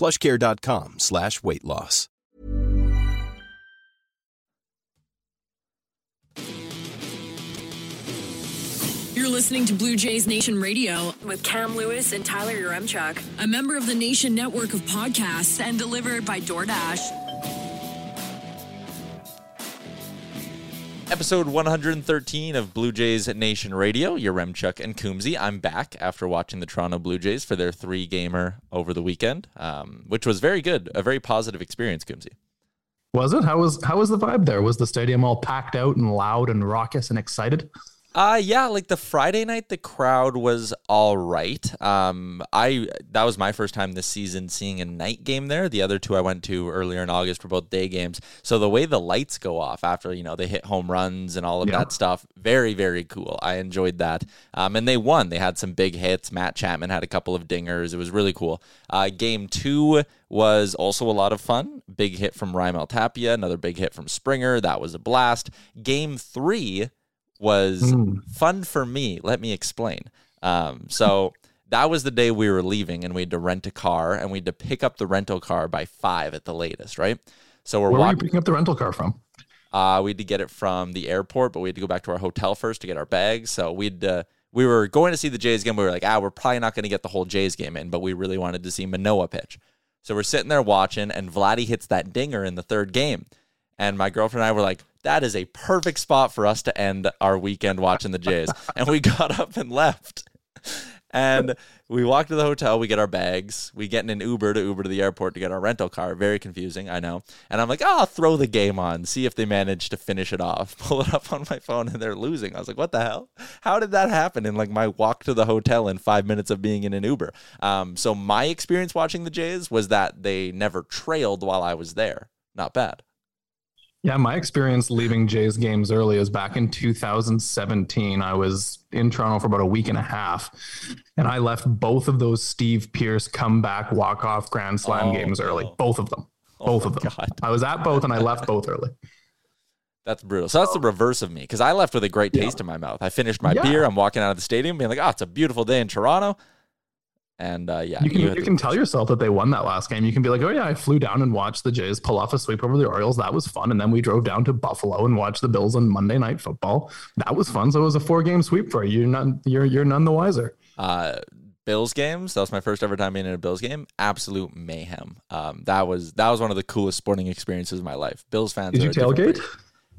plushcare.com slash weight loss. You're listening to Blue Jays Nation Radio with Cam Lewis and Tyler Yaremchuk, a member of the Nation network of podcasts and delivered by DoorDash. Episode 113 of Blue Jays Nation Radio. Yaremchuk and Coombsy. I'm back after watching the Toronto Blue Jays for their three gamer over the weekend, um, which was very good. A very positive experience, Coombsy. Was it? How was how was the vibe there? Was the stadium all packed out and loud and raucous and excited? Uh yeah, like the Friday night the crowd was all right. Um I that was my first time this season seeing a night game there. The other two I went to earlier in August were both day games. So the way the lights go off after, you know, they hit home runs and all of Yeah. that stuff, very very cool. I enjoyed that. Um and they won. They had some big hits. Matt Chapman had a couple of dingers. It was really cool. Uh game 2 was also a lot of fun. Big hit from Raimel Tapia, another big hit from Springer. That was a blast. Game 3 was Mm. fun for me. Let me explain. Um, so that was the day we were leaving, and we had to rent a car, and we had to pick up the rental car by five at the latest, right? So we're Where were you picking up the rental car from? Uh, we had to get it from the airport, but we had to go back to our hotel first to get our bags. So we'd uh, we were going to see the Jays game. We were like, ah, we're probably not going to get the whole Jays game in, but we really wanted to see Manoah pitch. So we're sitting there watching, and Vladdy hits that dinger in the third game. And my girlfriend and I were like, that is a perfect spot for us to end our weekend watching the Jays. and we got up and left. And we walk to the hotel, we get our bags, we get in an Uber to Uber to the airport to get our rental car. Very confusing, I know. And I'm like, oh, I'll throw the game on, see if they manage to finish it off. Pull it up on my phone and they're losing. I was like, what the hell? How did that happen in like my walk to the hotel in five minutes of being in an Uber? Um, so my experience watching the Jays was that they never trailed while I was there. Not bad. Yeah, my experience leaving Jays games early is back in 2017. I was in Toronto for about a week and a half, and I left both of those Steve Pearce comeback walk off Grand Slam Oh, games early. no. Both of them. Oh Both of them. God. I was at both, and I left both early. That's brutal. So that's the reverse of me because I left with a great Yeah. taste in my mouth. I finished my Yeah. beer. I'm walking out of the stadium being like, oh, it's a beautiful day in Toronto. And uh, yeah, You can had you can tell yourself that they won that last game. You can be like, oh yeah, I flew down and watched the Jays pull off a sweep over the Orioles. That was fun. And then we drove down to Buffalo and watched the Bills on Monday Night Football. That was fun. So it was a four game sweep for you. You're none you're you're none the wiser. uh, Bills games. That was my first ever time being in a Bills game. Absolute mayhem. Um, that was that was one of the coolest sporting experiences of my life. Bills fans. Did are you tailgate?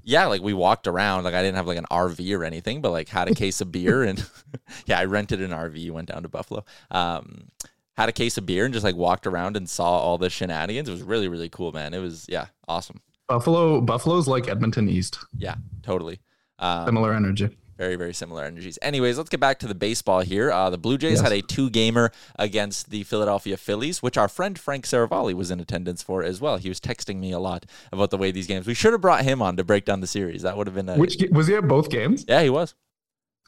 Yeah, like we walked around. Like I didn't have like an RV or anything, but like had a case of beer and yeah, I rented an RV. Went down to Buffalo. Um, had a case of beer and just like walked around and saw all the shenanigans. It was really really cool, man. It was yeah, awesome. Buffalo Buffalo's like Edmonton East. Yeah, totally. Um, Similar energy. Very very similar energies. Anyways, let's get back to the baseball here. Uh, the Blue Jays Yes. had a two gamer against the Philadelphia Phillies, which our friend Frank Seravalli was in attendance for as well. He was texting me a lot about the way these games. We should have brought him on to break down the series. That would have been a Which was he at both games? yeah, he was.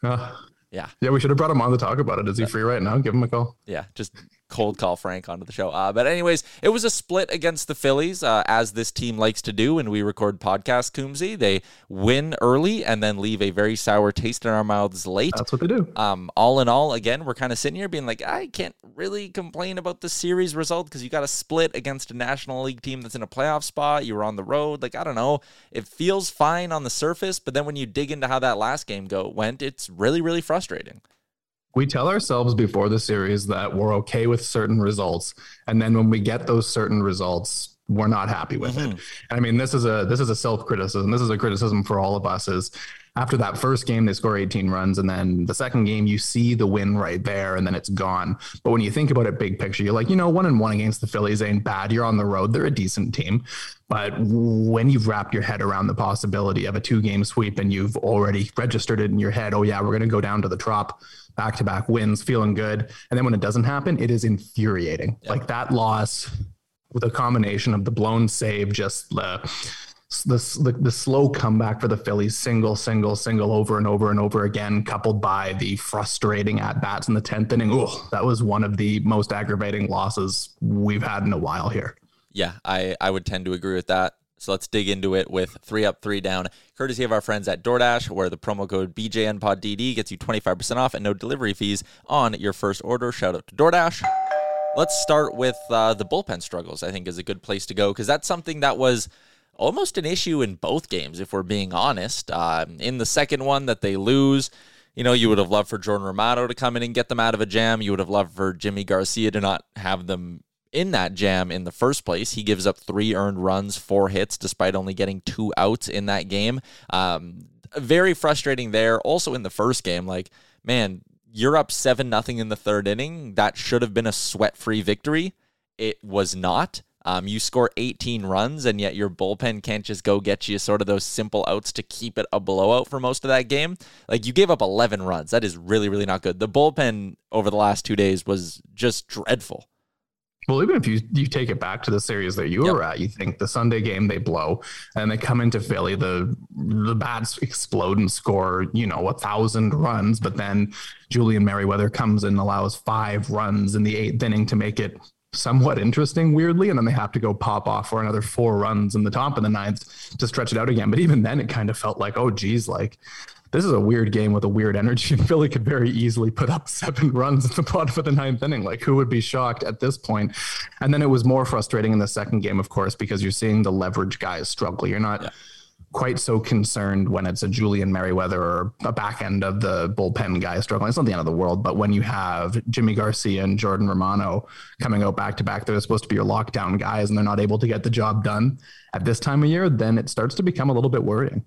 Uh, Yeah. yeah, we should have brought him on to talk about it. Is he free right now? Give him a call. yeah, just cold call Frank onto the show. Uh, but anyways, it was a split against the Phillies, uh, as this team likes to do when we record podcast. Coombsy, they win early and then leave a very sour taste in our mouths late. That's what they do. Um, all in all, again, we're kind of sitting here being like, I can't really complain about the series result because you got a split against a National League team that's in a playoff spot. You were on the road. Like, I don't know. It feels fine on the surface, but then when you dig into how that last game go went, it's really, really frustrating. We tell ourselves before the series that we're okay with certain results. And then when we get those certain results, we're not happy with mm-hmm. it. And I mean, this is a this is a self criticism. This is a criticism for all of us. Is after that first game, they score 18 runs. And then the second game, you see the win right there and then it's gone. But when you think about it big picture, you're like, you know, one and one against the Phillies ain't bad. You're on the road. They're a decent team. But when you've wrapped your head around the possibility of a two game sweep and you've already registered it in your head, oh, yeah, we're going to go down to the trop back to back wins, feeling good. And then when it doesn't happen, it is infuriating. Yep. Like that loss with a combination of the blown save, just uh, the, the, the slow comeback for the Phillies, single, single, single over and over and over again, coupled by the frustrating at bats in the tenth inning. Oh, that was one of the most aggravating losses we've had in a while here. Yeah, I I would tend to agree with that. So let's dig into it with three up, three down, courtesy of our friends at DoorDash, where the promo code BJNPodDD gets you 25% off and no delivery fees on your first order. Shout out to DoorDash. Let's start with uh, the bullpen struggles, I think is a good place to go because that's something that was almost an issue in both games, if we're being honest. Uh, in the second one that they lose, you know, you would have loved for Jordan Romano to come in and get them out of a jam. You would have loved for Jimmy Garcia to not have them in that jam in the first place. He gives up three earned runs, four hits, despite only getting two outs in that game. Um, very frustrating there. Also in the first game, like, man, you're up seven nothing in the third inning. That should have been a sweat free victory. It was not. Um, you score 18 runs, and yet your bullpen can't just go get you sort of those simple outs to keep it a blowout for most of that game. Like you gave up 11 runs. That is really, really not good. The bullpen over the last two days was just dreadful. Well, even if you you take it back to the series that you yep. were at, you think the Sunday game they blow, and they come into Philly, the the bats explode and score, you know, a thousand runs, but then Julian Merryweather comes and allows five runs in the eighth inning to make it somewhat interesting, weirdly, and then they have to go pop off for another four runs in the top of the ninth to stretch it out again. But even then, it kind of felt like, oh, geez, like this is a weird game with a weird energy. And Philly could very easily put up seven runs at the bottom of the ninth inning. Like, who would be shocked at this point? And then it was more frustrating in the second game, of course, because you're seeing the leverage guys struggle. You're not. Yeah quite so concerned when it's a Julian Merryweather or a back end of the bullpen guy struggling. It's not the end of the world, but when you have Jimmy Garcia and Jordan Romano coming out back to back, they're supposed to be your lockdown guys and they're not able to get the job done at this time of year, then it starts to become a little bit worrying.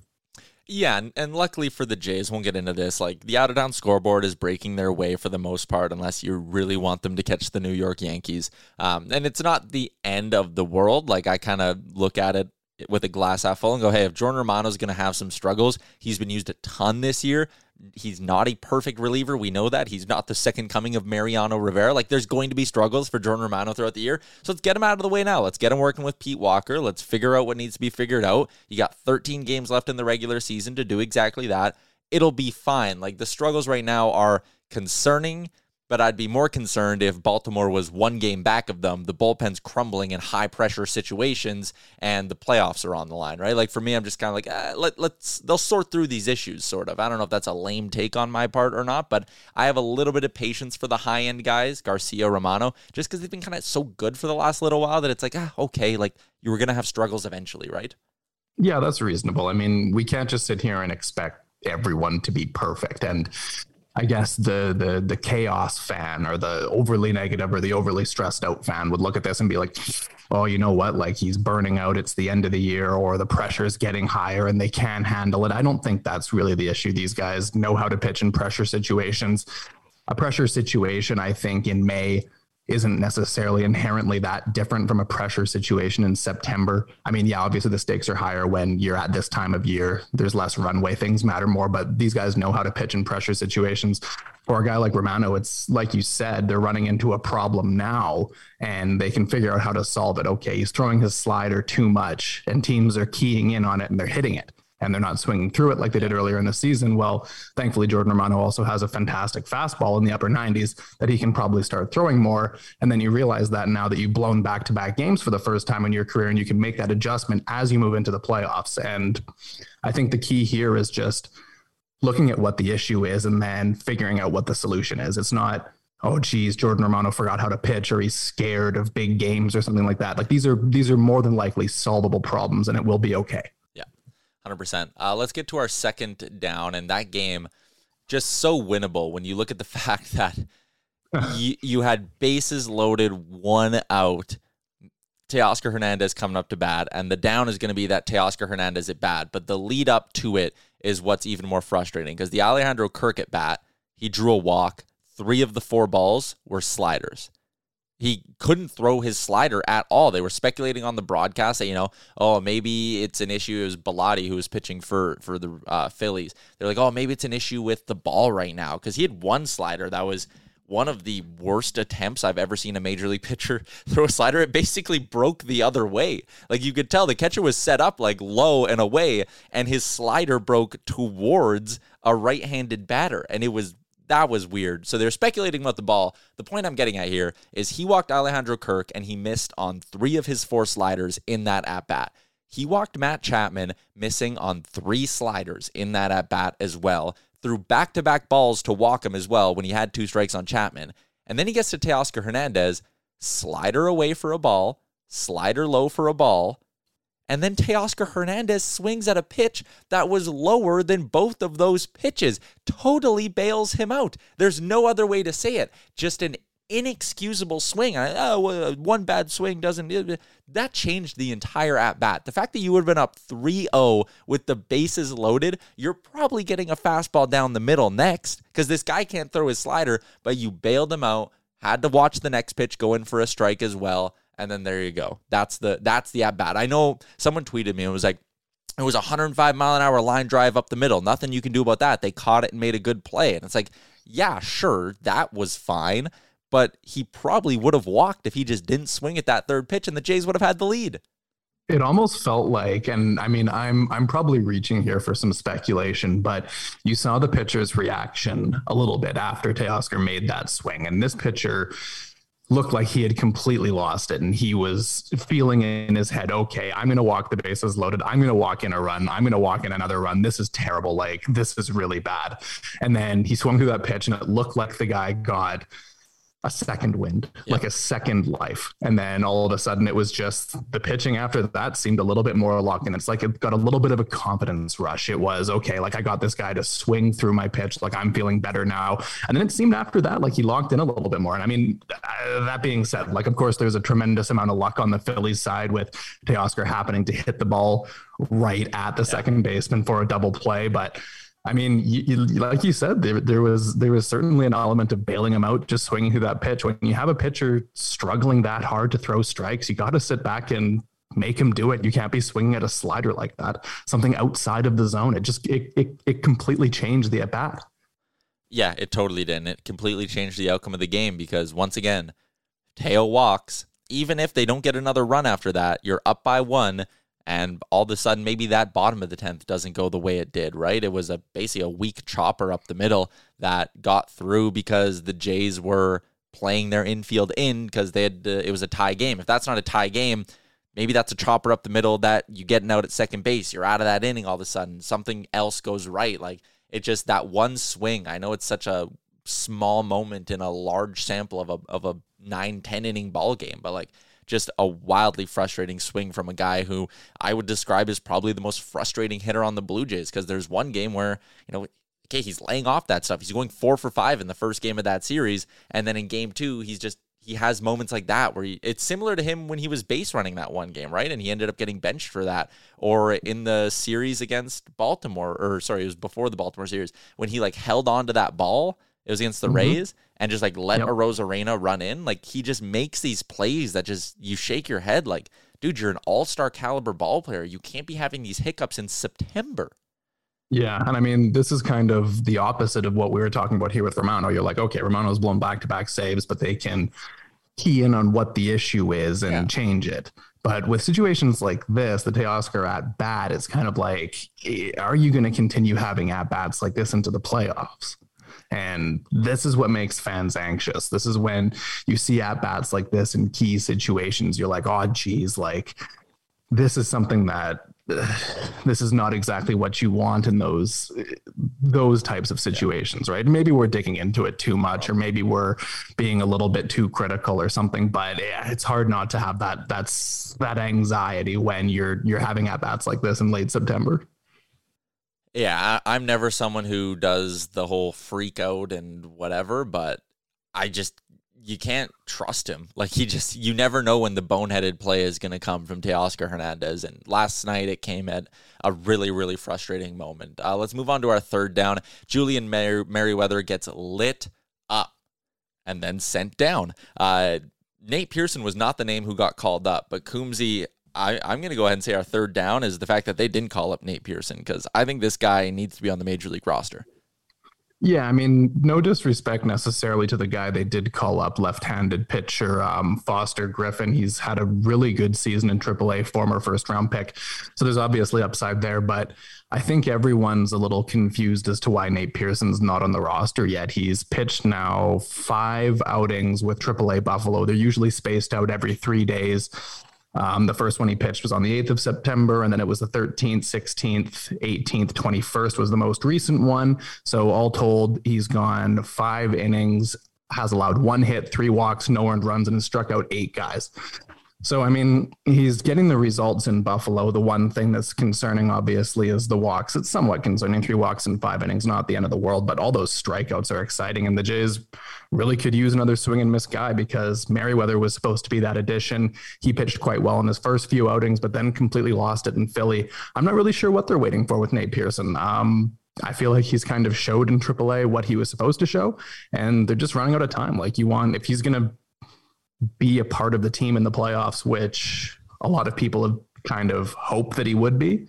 Yeah, and, and luckily for the Jays, won't get into this. Like the out of town scoreboard is breaking their way for the most part, unless you really want them to catch the New York Yankees. Um, and it's not the end of the world. Like I kind of look at it with a glass half full and go, hey, if Jordan Romano is going to have some struggles, he's been used a ton this year. He's not a perfect reliever. We know that. He's not the second coming of Mariano Rivera. Like, there's going to be struggles for Jordan Romano throughout the year. So let's get him out of the way now. Let's get him working with Pete Walker. Let's figure out what needs to be figured out. You got 13 games left in the regular season to do exactly that. It'll be fine. Like, the struggles right now are concerning but I'd be more concerned if Baltimore was one game back of them, the bullpen's crumbling in high pressure situations, and the playoffs are on the line, right? Like for me, I'm just kind of like, eh, let, let's, they'll sort through these issues, sort of. I don't know if that's a lame take on my part or not, but I have a little bit of patience for the high end guys, Garcia, Romano, just because they've been kind of so good for the last little while that it's like, ah, okay, like you were going to have struggles eventually, right? Yeah, that's reasonable. I mean, we can't just sit here and expect everyone to be perfect. And I guess the the the chaos fan or the overly negative or the overly stressed out fan would look at this and be like, "Oh, you know what? Like he's burning out. It's the end of the year, or the pressure is getting higher, and they can't handle it." I don't think that's really the issue. These guys know how to pitch in pressure situations. A pressure situation, I think, in May isn't necessarily inherently that different from a pressure situation in September. I mean, yeah, obviously the stakes are higher when you're at this time of year. There's less runway, things matter more, but these guys know how to pitch in pressure situations. For a guy like Romano, it's like you said, they're running into a problem now and they can figure out how to solve it. Okay, he's throwing his slider too much and teams are keying in on it and they're hitting it and they're not swinging through it like they did earlier in the season. Well, thankfully, Jordan Romano also has a fantastic fastball in the upper 90s that he can probably start throwing more. And then you realize that now that you've blown back to back games for the first time in your career, and you can make that adjustment as you move into the playoffs. And I think the key here is just looking at what the issue is and then figuring out what the solution is. It's not, oh geez, Jordan Romano forgot how to pitch or he's scared of big games or something like that. Like these are these are more than likely solvable problems and it will be okay. 100%. Uh, let's get to our second down, and that game just so winnable when you look at the fact that you, you had bases loaded, one out, Teoscar Hernandez coming up to bat, and the down is going to be that Teoscar Hernandez at bat. But the lead up to it is what's even more frustrating because the Alejandro Kirk at bat, he drew a walk. Three of the four balls were sliders. He couldn't throw his slider at all. They were speculating on the broadcast that you know, oh, maybe it's an issue. It was Bellatti who was pitching for for the uh, Phillies. They're like, oh, maybe it's an issue with the ball right now because he had one slider that was one of the worst attempts I've ever seen a major league pitcher throw a slider. It basically broke the other way. Like you could tell the catcher was set up like low and away, and his slider broke towards a right handed batter. And it was that was weird. So they're speculating about the ball. The point I'm getting at here is he walked Alejandro Kirk and he missed on three of his four sliders in that at bat. He walked Matt Chapman missing on three sliders in that at bat as well threw back to back balls to walk him as well when he had two strikes on Chapman. And then he gets to Teoscar Hernandez, slider away for a ball, slider low for a ball. And then Teoscar Hernandez swings at a pitch that was lower than both of those pitches, totally bails him out. There's no other way to say it. Just an inexcusable swing. oh, one bad swing doesn't. That changed the entire at bat. The fact that you would have been up 3 0 with the bases loaded, you're probably getting a fastball down the middle next because this guy can't throw his slider, but you bailed him out, had to watch the next pitch go in for a strike as well. And then there you go. That's the that's the at bat. I know someone tweeted me and was like, it was a 105 mile an hour line drive up the middle. Nothing you can do about that. They caught it and made a good play. And it's like, yeah, sure, that was fine but he probably would have walked if he just didn't swing at that third pitch and the Jays would have had the lead. It almost felt like, and I mean, I'm I'm probably reaching here for some speculation, but you saw the pitcher's reaction a little bit after Teoscar made that swing, and this pitcher looked like he had completely lost it, and he was feeling in his head, okay, I'm going to walk the bases loaded, I'm going to walk in a run, I'm going to walk in another run. This is terrible, like this is really bad. And then he swung through that pitch, and it looked like the guy got a second wind, yeah. like a second life. And then all of a sudden it was just the pitching after that seemed a little bit more locked in. It's like it got a little bit of a confidence rush. It was okay, like I got this guy to swing through my pitch, like I'm feeling better now. And then it seemed after that like he locked in a little bit more. And I mean, uh, that being said, like of course there's a tremendous amount of luck on the Phillies side with Teoscar happening to hit the ball right at the yeah. second baseman for a double play, but I mean, you, you, like you said, there, there was there was certainly an element of bailing him out, just swinging through that pitch. When you have a pitcher struggling that hard to throw strikes, you got to sit back and make him do it. You can't be swinging at a slider like that, something outside of the zone. It just it it, it completely changed the at bat. Yeah, it totally did. And it completely changed the outcome of the game because once again, Teo walks. Even if they don't get another run after that, you're up by one and all of a sudden maybe that bottom of the 10th doesn't go the way it did right? It was a basically a weak chopper up the middle that got through because the jays were playing their infield in because they had it was a tie game. If that's not a tie game maybe that's a chopper up the middle that you getting out at second base. You're out of that inning all of a sudden. Something else goes right. Like it just that one swing i know it's such a small moment in a large sample of a of a 9 10 inning ball game but like just a wildly frustrating swing from a guy who I would describe as probably the most frustrating hitter on the Blue Jays because there's one game where, you know, okay, he's laying off that stuff. He's going four for five in the first game of that series. And then in game two, he's just, he has moments like that where he, it's similar to him when he was base running that one game, right? And he ended up getting benched for that. Or in the series against Baltimore, or sorry, it was before the Baltimore series when he like held on to that ball. It was against the mm-hmm. Rays and just like let yep. Arozarena run in. Like he just makes these plays that just you shake your head like, dude, you're an all-star caliber ball player. You can't be having these hiccups in September. Yeah, and I mean, this is kind of the opposite of what we were talking about here with Romano. You're like, okay, Romano's blown back-to-back saves, but they can key in on what the issue is and yeah. change it. But with situations like this, the Teoscar at bat is kind of like, eh, are you going to continue having at bats like this into the playoffs? And this is what makes fans anxious. This is when you see at bats like this in key situations. You're like, oh, geez, like this is something that this is not exactly what you want in those those types of situations right maybe we're digging into it too much or maybe we're being a little bit too critical or something but yeah, it's hard not to have that that's that anxiety when you're you're having at bats like this in late september yeah, I, am never someone who does the whole freak out and whatever, but I just you can't trust him. Like he just you never know when the boneheaded play is going to come from Teoscar Hernandez. And last night it came at a really really frustrating moment. Uh, let's move on to our third down. Julian Mer- Merryweather gets lit up and then sent down. Uh, Nate Pearson was not the name who got called up, but Coombsy. I, I'm going to go ahead and say our third down is the fact that they didn't call up Nate Pearson because I think this guy needs to be on the major league roster. Yeah, I mean, no disrespect necessarily to the guy they did call up, left-handed pitcher um, Foster Griffin. He's had a really good season in AAA, former first-round pick. So there's obviously upside there, but I think everyone's a little confused as to why Nate Pearson's not on the roster yet. He's pitched now five outings with AAA Buffalo. They're usually spaced out every three days. Um, the first one he pitched was on the 8th of September, and then it was the 13th, 16th, 18th, 21st was the most recent one. So, all told, he's gone five innings, has allowed one hit, three walks, no earned runs, and has struck out eight guys. So, I mean, he's getting the results in Buffalo. The one thing that's concerning, obviously, is the walks. It's somewhat concerning. Three walks in five innings, not the end of the world, but all those strikeouts are exciting. And the Jays really could use another swing and miss guy because Merryweather was supposed to be that addition. He pitched quite well in his first few outings, but then completely lost it in Philly. I'm not really sure what they're waiting for with Nate Pearson. Um, I feel like he's kind of showed in AAA what he was supposed to show, and they're just running out of time. Like you want, if he's going to be a part of the team in the playoffs, which a lot of people have kind of hoped that he would be,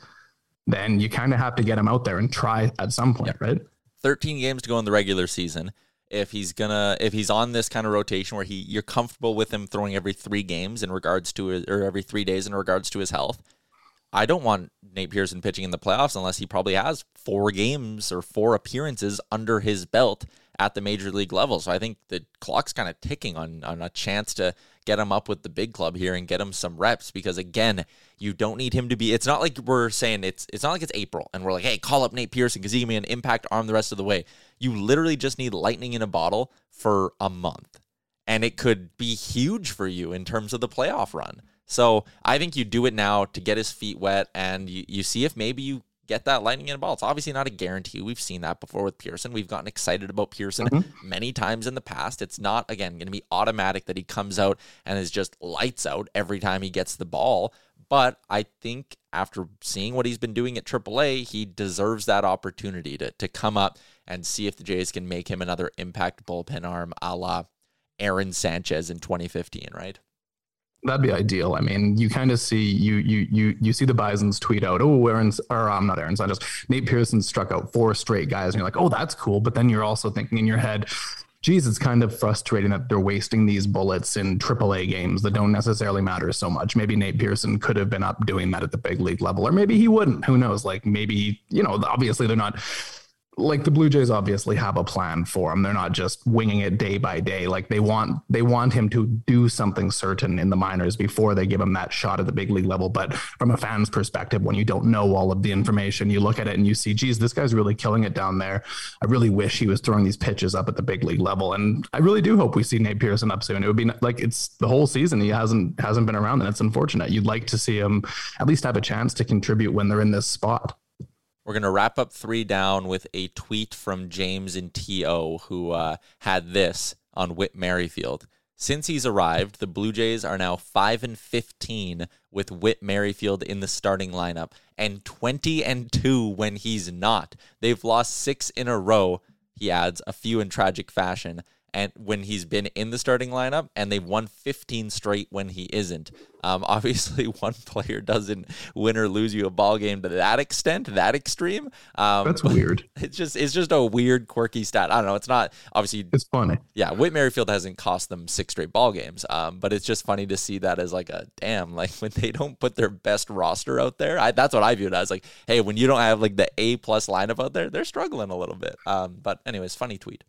then you kind of have to get him out there and try at some point, yeah. right? 13 games to go in the regular season. If he's gonna, if he's on this kind of rotation where he, you're comfortable with him throwing every three games in regards to, his, or every three days in regards to his health, I don't want Nate Pearson pitching in the playoffs unless he probably has four games or four appearances under his belt at the major league level. So I think the clock's kind of ticking on on a chance to get him up with the big club here and get him some reps because again, you don't need him to be it's not like we're saying it's it's not like it's April and we're like, "Hey, call up Nate Pearson cuz he can be an impact arm the rest of the way." You literally just need lightning in a bottle for a month. And it could be huge for you in terms of the playoff run. So I think you do it now to get his feet wet and you, you see if maybe you get that lightning in a ball. It's obviously not a guarantee. We've seen that before with Pearson. We've gotten excited about Pearson mm-hmm. many times in the past. It's not, again, going to be automatic that he comes out and is just lights out every time he gets the ball. But I think after seeing what he's been doing at AAA, he deserves that opportunity to, to come up and see if the Jays can make him another impact bullpen arm a la Aaron Sanchez in 2015, right? That'd be ideal. I mean, you kind of see you you you you see the Bison's tweet out, oh, Aaron's or I'm um, not Aaron Sanchez. Nate Pearson struck out four straight guys, and you're like, oh, that's cool. But then you're also thinking in your head, geez, it's kind of frustrating that they're wasting these bullets in AAA games that don't necessarily matter so much. Maybe Nate Pearson could have been up doing that at the big league level, or maybe he wouldn't. Who knows? Like maybe, you know, obviously they're not like the Blue Jays obviously have a plan for him. They're not just winging it day by day. Like they want they want him to do something certain in the minors before they give him that shot at the big league level. But from a fan's perspective, when you don't know all of the information, you look at it and you see, geez, this guy's really killing it down there. I really wish he was throwing these pitches up at the big league level. And I really do hope we see Nate Pearson up soon. It would be like it's the whole season he hasn't hasn't been around, and it's unfortunate. You'd like to see him at least have a chance to contribute when they're in this spot. We're going to wrap up three down with a tweet from James and T.O., who uh, had this on Whit Merrifield. Since he's arrived, the Blue Jays are now 5 and 15 with Whit Merrifield in the starting lineup and 20 and 2 when he's not. They've lost 6 in a row, he adds, a few in tragic fashion and when he's been in the starting lineup, and they've won 15 straight when he isn't. Um, obviously, one player doesn't win or lose you a ball game to that extent, that extreme. Um, That's weird. It's just it's just a weird, quirky stat. I don't know. It's not obviously. It's funny. Yeah, Whit Merrifield hasn't cost them six straight ball games, um, but it's just funny to see that as like a damn. Like when they don't put their best roster out there, I, that's what I view it as. Like, hey, when you don't have like the A plus lineup out there, they're struggling a little bit. Um, but anyways, funny tweet.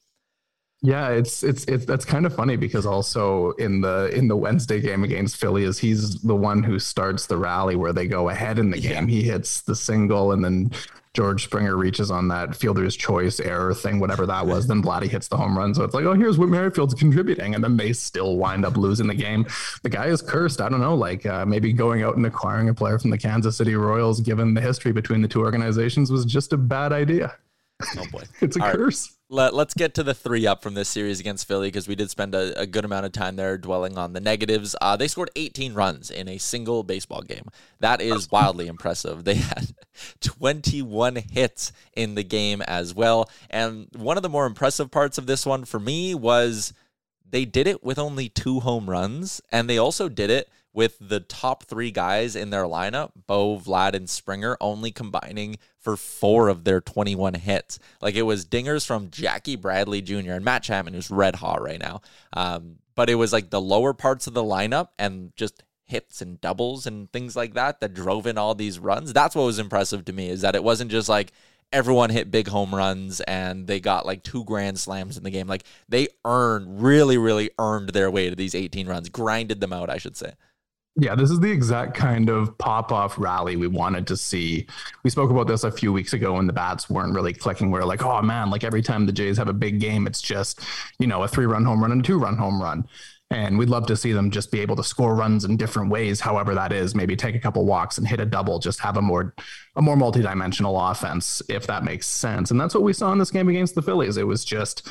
Yeah, it's it's it's that's kind of funny because also in the in the Wednesday game against Philly is he's the one who starts the rally where they go ahead in the game. He hits the single and then George Springer reaches on that fielder's choice error thing, whatever that was. then Vladdy hits the home run. So it's like, oh, here's what Merrifield's contributing. And then they still wind up losing the game. The guy is cursed. I don't know, like uh, maybe going out and acquiring a player from the Kansas City Royals, given the history between the two organizations, was just a bad idea. Oh boy, it's a All right. Let, us get to the three up from this series against Philly because we did spend a, a, good amount of time there dwelling on the negatives. Uh, they scored 18 runs in a single baseball game. That is wildly impressive. They had 21 hits in the game as well. And one of the more impressive parts of this one for me was they did it with only two home runs, and they also did it with the top three guys in their lineup, Bo, Vlad, and Springer, only combining for four of their 21 hits. Like it was dingers from Jackie Bradley Jr. and Matt Chapman, who's red hot right now. Um, but it was like the lower parts of the lineup and just hits and doubles and things like that that drove in all these runs. That's what was impressive to me is that it wasn't just like everyone hit big home runs and they got like two grand slams in the game. Like they earned, really, really earned their way to these 18 runs, grinded them out, I should say. Yeah, this is the exact kind of pop off rally we wanted to see. We spoke about this a few weeks ago when the bats weren't really clicking. We are like, oh man, like every time the Jays have a big game, it's just, you know, a three run home run and a two run home run. And we'd love to see them just be able to score runs in different ways, however that is. Maybe take a couple walks and hit a double, just have a more a more multidimensional offense, if that makes sense. And that's what we saw in this game against the Phillies. It was just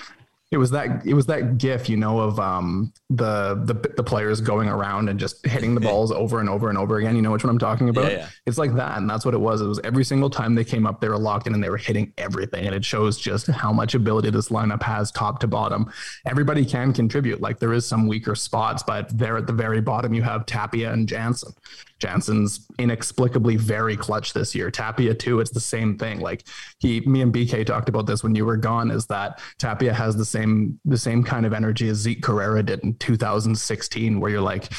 it was that it was that gif you know of um the the the players going around and just hitting the balls over and over and over again. You know which one i'm talking about? Yeah, yeah. it's like that and that's what it was. It was every single time they came up they were locked in and they were hitting everything and it shows just how much ability this lineup has top to bottom. Everybody can contribute. Like there is some weaker spots but there at the very bottom you have tapia and jansen Jansen's inexplicably very clutch this year. Tapia too, it's the same thing. Like he, me and BK talked about this when you were gone. Is that Tapia has the same the same kind of energy as Zeke Carrera did in 2016, where you're like,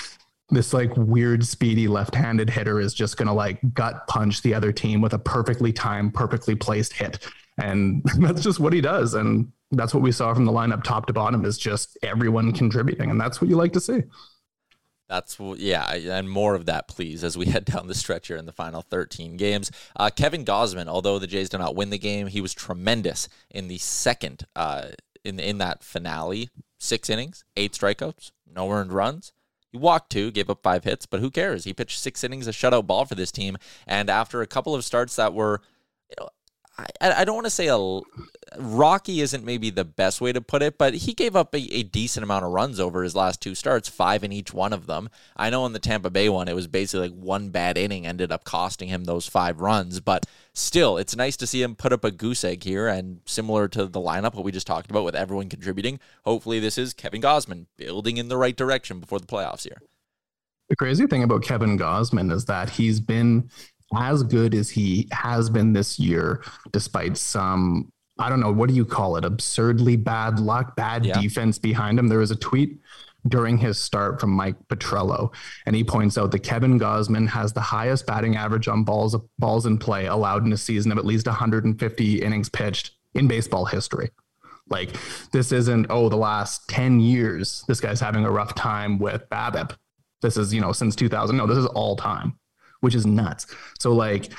this like weird speedy left-handed hitter is just gonna like gut punch the other team with a perfectly timed, perfectly placed hit, and that's just what he does. And that's what we saw from the lineup, top to bottom, is just everyone contributing, and that's what you like to see. That's yeah, and more of that, please, as we head down the stretch here in the final 13 games. Uh, Kevin Gausman, although the Jays did not win the game, he was tremendous in the second uh, in in that finale. Six innings, eight strikeouts, no earned runs. He walked two, gave up five hits, but who cares? He pitched six innings, a shutout ball for this team, and after a couple of starts that were, you know, I, I don't want to say a rocky isn't maybe the best way to put it, but he gave up a, a, decent amount of runs over his last two starts, five in each one of them. I know in the Tampa Bay one, it was basically like one bad inning ended up costing him those five runs, but still, it's nice to see him put up a goose egg here. And similar to the lineup, what we just talked about with everyone contributing, hopefully this is Kevin Gausman building in the right direction before the playoffs here. The crazy thing about Kevin Gausman is that he's been as good as he has been this year, despite some, I don't know, what do you call it? Absurdly bad luck, bad yeah. defense behind him. There was a tweet during his start from Mike Petriello, and he points out that Kevin Gausman has the highest batting average on balls balls in play allowed in a season of at least 150 innings pitched in baseball history. Like this isn't oh the last 10 years this guy's having a rough time with BABIP. This is you know since 2000. No, this is all time which is nuts. So like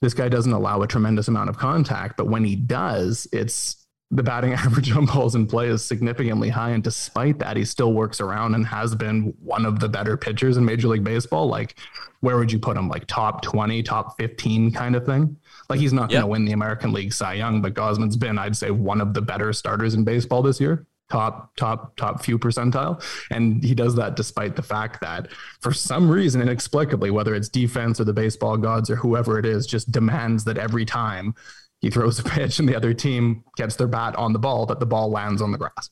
this guy doesn't allow a tremendous amount of contact, but when he does, it's the batting average on balls in play is significantly high. And despite that, he still works around and has been one of the better pitchers in Major League Baseball. Like, where would you put him? Like top 20, top 15 kind of thing? Like, he's not going to win the American League Cy Young, but Gausman's been, I'd say, one of the better starters in baseball this year top top top few percentile and he does that despite the fact that for some reason inexplicably whether it's defense or the baseball gods or whoever it is just demands that every time he throws a pitch and the other team gets their bat on the ball that the ball lands on the grass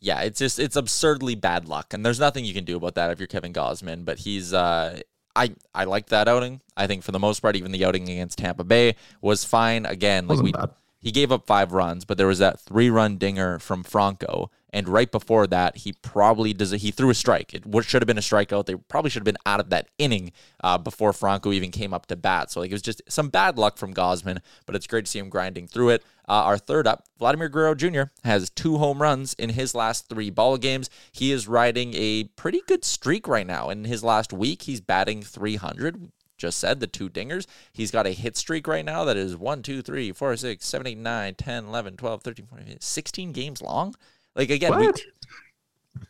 yeah it's just it's absurdly bad luck and there's nothing you can do about that if you're Kevin gausman but he's uh I, I liked that outing. I think for the most part, even the outing against Tampa Bay was fine. Again, like Wasn't we bad he gave up five runs, but there was that three run dinger from Franco. And right before that, he probably does. He threw a strike. It should have been a strikeout. They probably should have been out of that inning uh, before Franco even came up to bat. So like it was just some bad luck from Gausman, but it's great to see him grinding through it. Uh, our third up, Vladimir Guerrero Jr. has two home runs in his last three ball games. He is riding a pretty good streak right now. In his last week, he's batting 300 just said, the two dingers. He's got a hit streak right now that is 1, 2, 3, 4, 6, 7, 8, 9, 10, 11, 12, 13, 14, 16 games long. Like, again, we,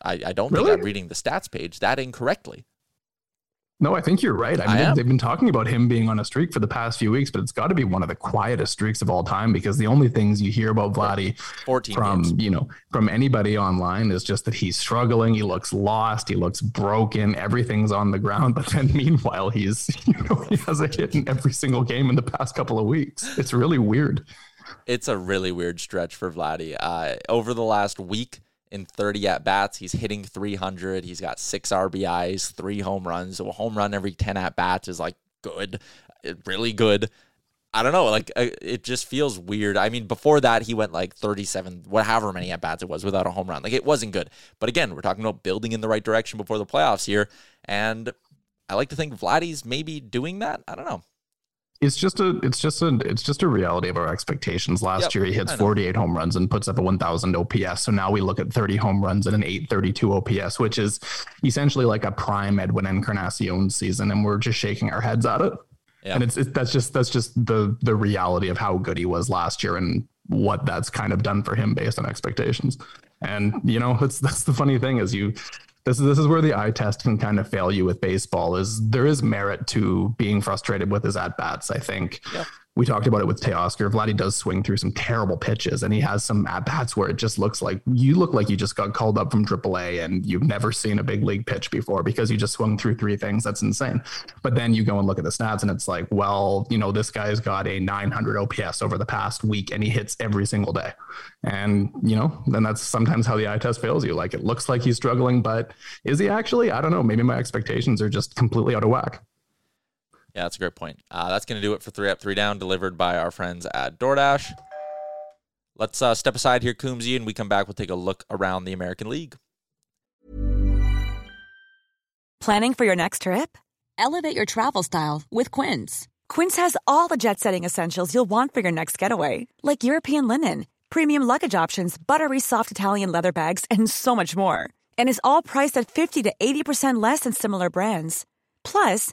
I, I don't really? think I'm reading the stats page that incorrectly. No, I think you're right. I mean, I they've been talking about him being on a streak for the past few weeks, but it's got to be one of the quietest streaks of all time because the only things you hear about Vladdy from games. you know from anybody online is just that he's struggling. He looks lost. He looks broken. Everything's on the ground. But then meanwhile, he's you know he has a hit in every single game in the past couple of weeks. It's really weird. It's a really weird stretch for Vladdy. Uh, over the last week, in 30 at bats. He's hitting 300. He's got six RBIs, three home runs. So a home run every 10 at bats is like good, really good. I don't know. Like uh, it just feels weird. I mean, before that, he went like 37, whatever many at bats it was without a home run. Like it wasn't good. But again, we're talking about building in the right direction before the playoffs here. And I like to think Vladdy's maybe doing that. I don't know it's just a it's just a it's just a reality of our expectations. Last yep, year he hits 48 home runs and puts up a 1000 OPS. So now we look at 30 home runs and an 832 OPS, which is essentially like a prime Edwin Encarnacion season and we're just shaking our heads at it. Yep. And it's, that's just that's just the the reality of how good he was last year and what that's kind of done for him based on expectations. And you know, that's that's the funny thing is you this is this is where the eye test can kind of fail you with baseball is there is merit to being frustrated with his at bats i think we talked about it with Teoscar. Vladdy does swing through some terrible pitches, and he has some at bats where it just looks like you look like you just got called up from AAA and you've never seen a big league pitch before because you just swung through three things. That's insane. But then you go and look at the stats, and it's like, well, you know, this guy's got a 900 OPS over the past week, and he hits every single day. And you know, then that's sometimes how the eye test fails you. Like it looks like he's struggling, but is he actually? I don't know. Maybe my expectations are just completely out of whack. Yeah, that's a great point. Uh, that's going to do it for three up, three down, delivered by our friends at DoorDash. Let's uh, step aside here, Coombsy, and we come back. We'll take a look around the American League. Planning for your next trip? Elevate your travel style with Quince. Quince has all the jet setting essentials you'll want for your next getaway, like European linen, premium luggage options, buttery soft Italian leather bags, and so much more. And is all priced at 50 to 80% less than similar brands. Plus,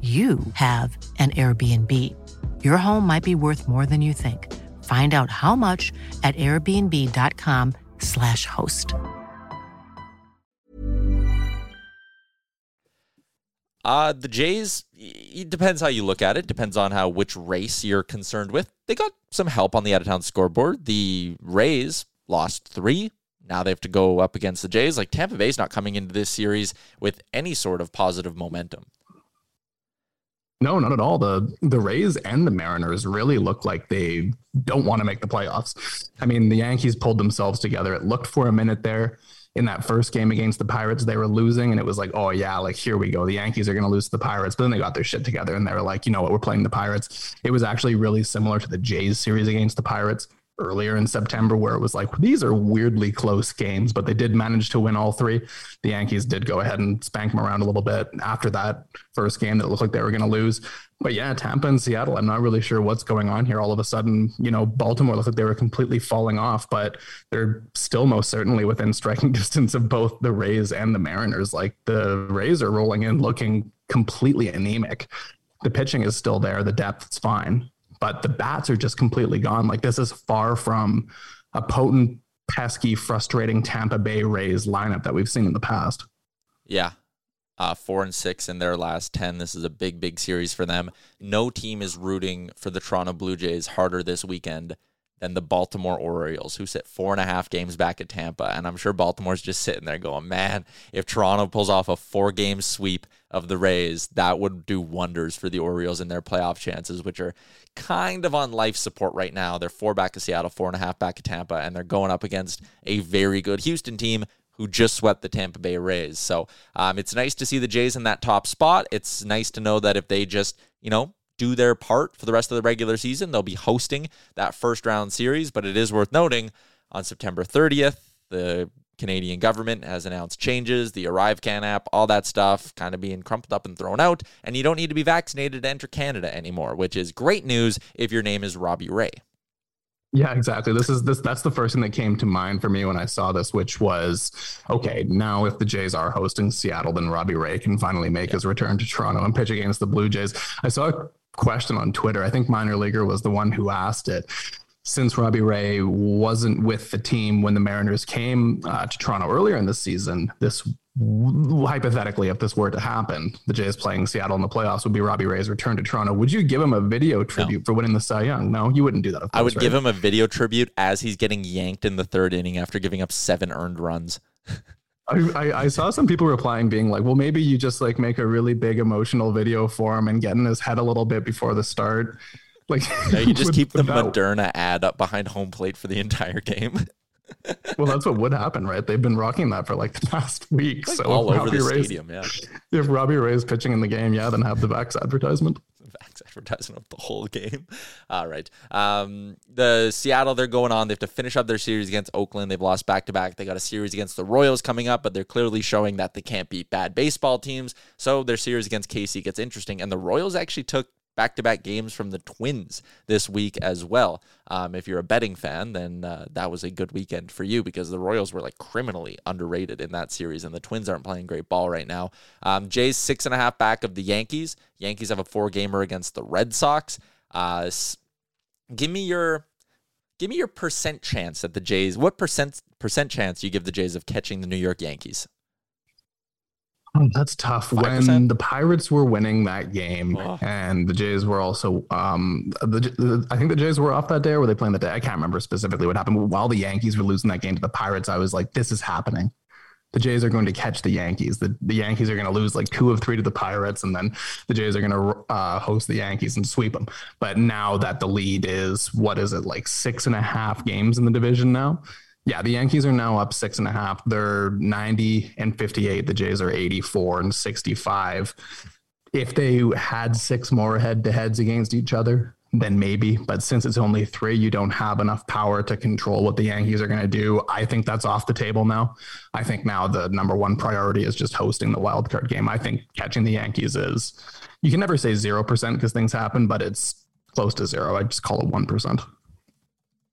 you have an Airbnb. Your home might be worth more than you think. Find out how much at airbnb.com/slash host. Uh, the Jays, it depends how you look at it. Depends on how which race you're concerned with. They got some help on the out of town scoreboard. The Rays lost three. Now they have to go up against the Jays. Like Tampa Bay's not coming into this series with any sort of positive momentum. No, not at all. The the Rays and the Mariners really look like they don't want to make the playoffs. I mean, the Yankees pulled themselves together. It looked for a minute there in that first game against the Pirates, they were losing, and it was like, oh yeah, like here we go. The Yankees are going to lose to the Pirates, but then they got their shit together, and they were like, you know what, we're playing the Pirates. It was actually really similar to the Jays series against the Pirates earlier in September where it was like these are weirdly close games, but they did manage to win all three. The Yankees did go ahead and spank them around a little bit after that first game that looked like they were going to lose. But yeah, Tampa and Seattle, I'm not really sure what's going on here. All of a sudden, you know, Baltimore looked like they were completely falling off, but they're still most certainly within striking distance of both the Rays and the Mariners. Like the Rays are rolling in looking completely anemic. The pitching is still there, the depth is fine but the bats are just completely gone. Like this is far from a potent, pesky, frustrating Tampa Bay Rays lineup that we've seen in the past. Yeah. uh, four and six in their last 10. This is a big, big series for them. No team is rooting for the Toronto Blue Jays harder this weekend than the Baltimore Orioles, who sit four and a half games back at Tampa. And I'm sure Baltimore's just sitting there going, man, if Toronto pulls off a four game sweep of the Rays, that would do wonders for the Orioles and their playoff chances, which are kind of on life support right now. They're four back of Seattle, four and a half back of Tampa, and they're going up against a very good Houston team who just swept the Tampa Bay Rays. So um, it's nice to see the Jays in that top spot. It's nice to know that if they just, you know, do their part for the rest of the regular season. They'll be hosting that first round series, but it is worth noting on September 30th, the Canadian government has announced changes, the ArriveCan app, all that stuff kind of being crumpled up and thrown out, and you don't need to be vaccinated to enter Canada anymore, which is great news if your name is Robbie Ray. Yeah, exactly. This is this that's the first thing that came to mind for me when I saw this, which was okay, now if the Jays are hosting Seattle, then Robbie Ray can finally make yeah. his return to Toronto and pitch against the Blue Jays. I saw question on Twitter. I think Minor Leaguer was the one who asked it. Since Robbie Ray wasn't with the team when the Mariners came uh, to Toronto earlier in the season, this hypothetically, if this were to happen, the Jays playing Seattle in the playoffs would be Robbie Ray's return to Toronto. Would you give him a video tribute no. for winning the Cy Young? No, you wouldn't do that. Course, I would right? give him a video tribute as he's getting yanked in the third inning after giving up seven earned runs. I, I, saw some people replying being like, well, maybe you just like make a really big emotional video for him and get in his head a little bit before the start. Like you just keep the Moderna ad up behind home plate for the entire game. well, that's what would happen, right? They've been rocking that for like the past week. Like so all over Robbie the Ray's, stadium, yeah. If Robbie Ray's pitching in the game, yeah, then have the Vax advertisement. Vax advertisement of the whole game. All right. Um, the Seattle, they're going on. They have to finish up their series against Oakland. They've lost back to back. They got a series against the Royals coming up, but they're clearly showing that they can't beat bad baseball teams. So their series against KC gets interesting. And the Royals actually took back to back games from the Twins this week as well. Um, if you're a betting fan, then uh, that was a good weekend for you because the Royals were like criminally underrated in that series, and the Twins aren't playing great ball right now. Um, Jays six and a half back of the Yankees. Yankees have a four gamer against the Red Sox. Uh, give me your give me your percent chance that the Jays. What percent percent chance you give the Jays of catching the New York Yankees? Oh, that's tough. 5%? When the Pirates were winning that game, oh. and the Jays were also, um, the, the, I think the Jays were off that day, or were they playing that day? I can't remember specifically what happened. While the Yankees were losing that game to the Pirates, I was like, "This is happening." The Jays are going to catch the Yankees. The, the Yankees are going to lose like two of three to the Pirates, and then the Jays are going to uh, host the Yankees and sweep them. But now that the lead is, what is it, like six and a half games in the division now? Yeah, the Yankees are now up six and a half. They're 90 and 58. The Jays are 84 and 65. If they had six more head to heads against each other, then maybe. But since it's only three, you don't have enough power to control what the Yankees are going to do. I think that's off the table now. I think now the number one priority is just hosting the wild card game. I think catching the Yankees is, you can never say 0% because things happen, but it's close to zero. I just call it 1%.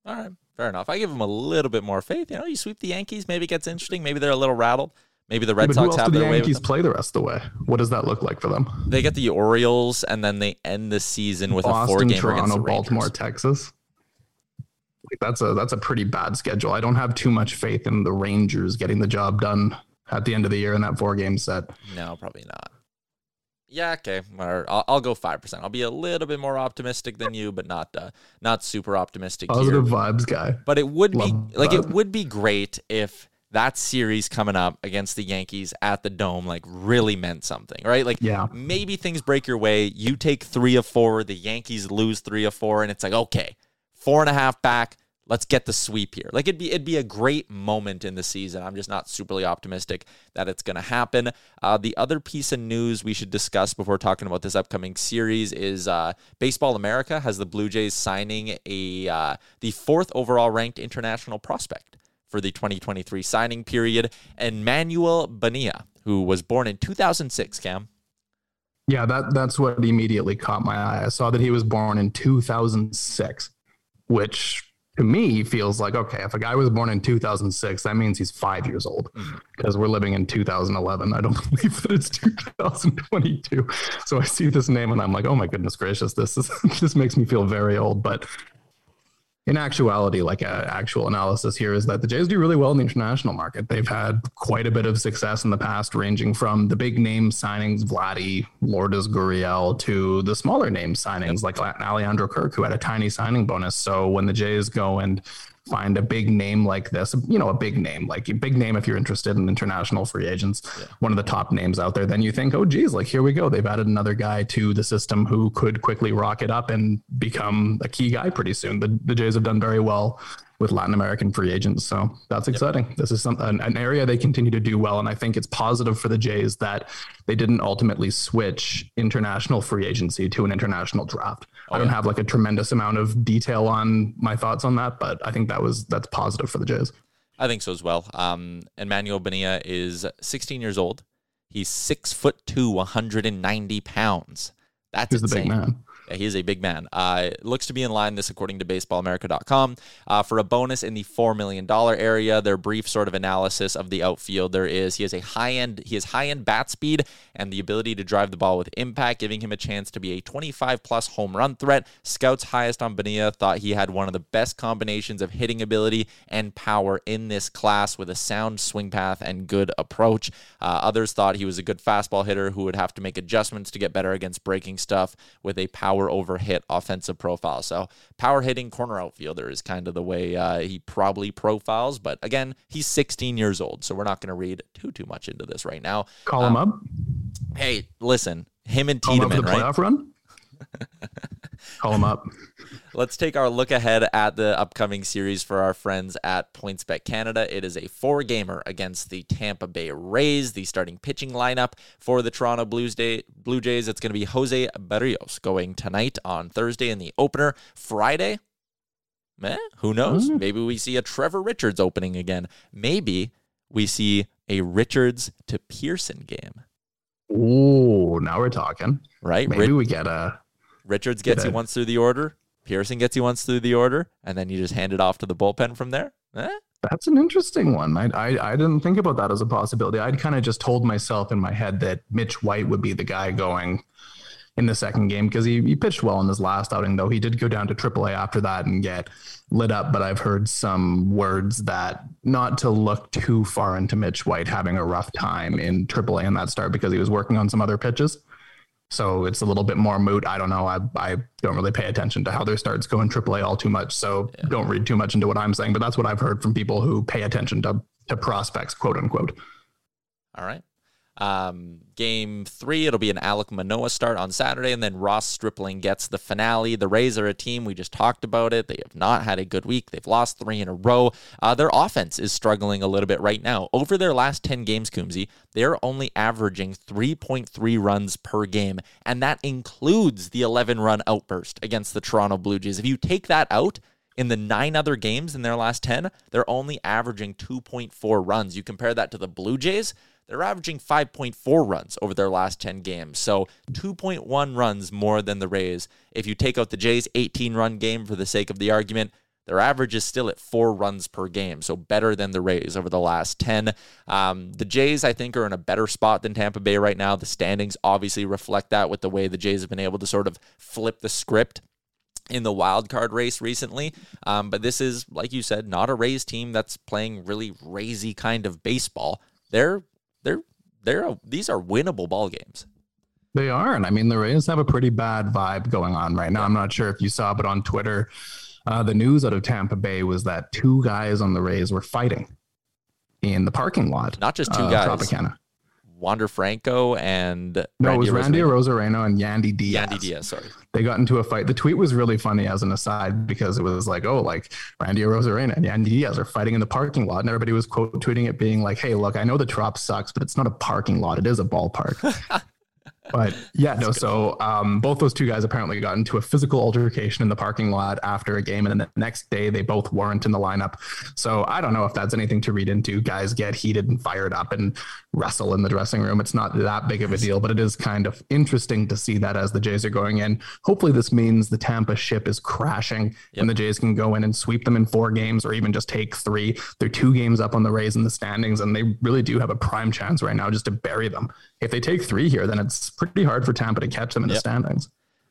All right. Fair enough. I give them a little bit more faith. You know, you sweep the Yankees, maybe it gets interesting. Maybe they're a little rattled. Maybe the Red yeah, Sox have the their Yankees play the rest of the way. What does that look like for them? They get the Orioles, and then they end the season with Boston, a four game Toronto, against the Baltimore, Texas. Like that's a that's a pretty bad schedule. I don't have too much faith in the Rangers getting the job done at the end of the year in that four game set. No, probably not. Yeah, okay. I'll, I'll go five percent. I'll be a little bit more optimistic than you, but not uh, not super optimistic. Positive here. vibes guy. But it would Love be like it would be great if that series coming up against the Yankees at the Dome like really meant something, right? Like, yeah, maybe things break your way. You take three of four, the Yankees lose three of four, and it's like okay, four and a half back let's get the sweep here. Like it'd be it'd be a great moment in the season. I'm just not superly optimistic that it's going to happen. Uh, the other piece of news we should discuss before talking about this upcoming series is uh, Baseball America has the Blue Jays signing a uh, the fourth overall ranked international prospect for the 2023 signing period, and Emmanuel Bonilla, who was born in 2006. Cam. Yeah, that that's what immediately caught my eye. I saw that he was born in 2006, which to me feels like okay if a guy was born in 2006 that means he's five years old. Because mm-hmm. we're living in 2011 i don't believe that it's 2022 so i see this name and i'm like oh my goodness gracious this is this makes me feel very old. But in actuality, like a actual analysis here is that the Jays do really well in the international market. They've had quite a bit of success in the past, ranging from the big name signings, Vladdy, Lourdes Gurriel, to the smaller name signings like Alejandro Kirk, who had a tiny signing bonus. So when the Jays go and find a big name like this, you know, a big name, like a big name if you're interested in international free agents, yeah. one of the top names out there, then you think, oh, geez, like here we go. They've added another guy to the system who could quickly rocket up and become a key guy pretty soon. The, the Jays have done very well with Latin American free agents. So that's exciting. Yep. This is some, an, an, area they continue to do well. And I think it's positive for the Jays that they didn't ultimately switch international free agency to an international draft. Oh, I don't yeah. have like a tremendous amount of detail on my thoughts on that, but I think that was that's positive for the Jays. I think so as well. Um, Emmanuel Bonilla is 16 years old. He's six foot two, 190 pounds. That's He's insane. the big man. Yeah, he is a big man. Uh, looks to be in line, this according to baseballamerica.com. Uh, for a bonus in the $4 million area, their brief sort of analysis of the outfield there is he has a high end, he has high end bat speed and the ability to drive the ball with impact, giving him a chance to be a 25 plus home run threat. Scouts highest on Bonilla thought he had one of the best combinations of hitting ability and power in this class with a sound swing path and good approach. Uh, others thought he was a good fastball hitter who would have to make adjustments to get better against breaking stuff with a power power over hit offensive profile. So power hitting corner outfielder is kind of the way uh, he probably profiles. But again, he's 16 years old, so we're not going to read too too much into this right now. Call um, him up. Hey, listen, him and Tiedemann, him the right? playoff run. Call him up. Let's take our look ahead at the upcoming series for our friends at PointsBet Canada. It is a four gamer against the Tampa Bay Rays, the starting pitching lineup for the Toronto Blues Day, Blue Jays. It's going to be Jose Berrios going tonight on Thursday in the opener. Friday, eh, who knows? Mm. Maybe we see a Trevor Richards opening again. Maybe we see a Richards to Pearson game. Oh, now we're talking. Right? Maybe we get a Richards gets you once through the order. Pearson gets you once through the order, and then you just hand it off to the bullpen from there. Eh? That's an interesting one. I, I, I didn't think about that as a possibility. I'd kind of just told myself in my head that Mitch White would be the guy going in the second game because he, he pitched well in his last outing, though he did go down to AAA after that and get lit up. But I've heard some words that not to look too far into Mitch White having a rough time in AAA in that start because he was working on some other pitches. So it's a little bit more moot. I don't know. I, I don't really pay attention to how their starts go in AAA all too much. So yeah. don't read too much into what I'm saying. But that's what I've heard from people who pay attention to, to prospects, quote unquote. All right. Um, game three, it'll be an Alek Manoah start on Saturday, and then Ross Stripling gets the finale. The Rays are a team, we just talked about it. They have not had a good week. They've lost three in a row. Uh, their offense is struggling a little bit right now. Over their last 10 games, Coombsy, they're only averaging 3.3 runs per game, and that includes the 11 run outburst against the Toronto Blue Jays. If you take that out, in the nine other games in their last 10, they're only averaging 2.4 runs. You compare that to the Blue Jays, they're averaging 5.4 runs over their last 10 games. So 2.1 runs more than the Rays. If you take out the Jays' 18 run game for the sake of the argument, their average is still at four runs per game, so better than the Rays over the last 10. Um, the Jays, I think, are in a better spot than Tampa Bay right now. The standings obviously reflect that with the way the Jays have been able to sort of flip the script in the wild card race recently. Um, but this is, like you said, not a Rays team that's playing really razy kind of baseball. They're they're they're a, these are winnable ball games. They are, and I mean the Rays have a pretty bad vibe going on right now. I'm not sure if you saw, but on Twitter, uh, the news out of Tampa Bay was that two guys on the Rays were fighting in the parking lot. Not just two uh, guys. Tropicana. Wander Franco and no, Randy it was Randy Arozarena and Yandy Diaz. Yandy Diaz, sorry. They got into a fight. The tweet was really funny as an aside because it was like, oh, like Randy Arozarena and Yandy Diaz are fighting in the parking lot, and everybody was quote tweeting it, being like, "Hey, look, I know the Trop sucks, but it's not a parking lot; it is a ballpark." But yeah, no. So um, both those two guys apparently got into a physical altercation in the parking lot after a game, and then the next day they both weren't in the lineup. So I don't know if that's anything to read into. Guys get heated and fired up and wrestle in the dressing room. It's not that big of a deal, but it is kind of interesting to see that as the Jays are going in. Hopefully, this means the Tampa ship is crashing, yep. and the Jays can go in and sweep them in four games, or even just take three. They're two games up on the Rays in the standings, and they really do have a prime chance right now just to bury them if they take three here, then it's pretty hard for Tampa to catch them in yep. the standings.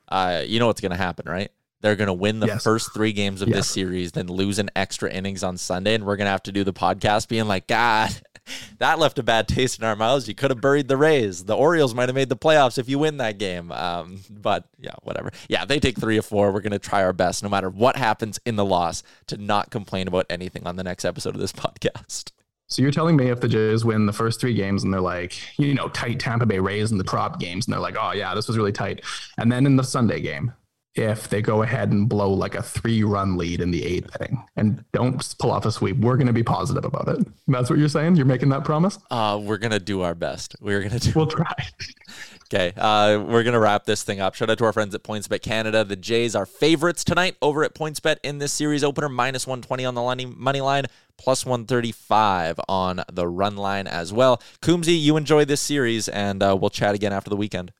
Uh, you know what's going to happen, right? They're going to win the Yes. first three games of this series, then lose an extra innings on Sunday. And we're going to have to do the podcast being like, God, that left a bad taste in our mouths. You could have buried the Rays. The Orioles might have made the playoffs if you win that game. Um, but yeah, whatever. Yeah, they take three or four. We're going to try our best, no matter what happens in the loss, to not complain about anything on the next episode of this podcast. So you're telling me if the Jays win the first three games and they're like, you know, tight Tampa Bay Rays in the prop games, and they're like, oh yeah, this was really tight. And then in the Sunday game, if they go ahead and blow like a three run lead in the eighth inning and don't pull off a sweep, we're going to be positive about it. That's what you're saying? You're making that promise? Uh, we're going to do our best. We're going to do We'll try. Okay, uh, we're gonna wrap this thing up. Shout out to our friends at PointsBet Canada. The Jays are favorites tonight over at PointsBet in this series opener, minus 120 on the money money line, plus 135 on the run line as well. Coombsy, you enjoy this series, and uh, we'll chat again after the weekend.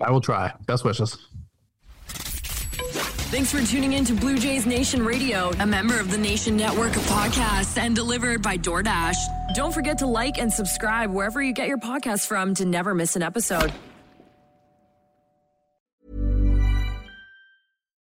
I will try. Best wishes. Thanks for tuning in to Blue Jays Nation Radio, a member of the Nation Network of podcasts and delivered by DoorDash. Don't forget to like and subscribe wherever you get your podcasts from to never miss an episode.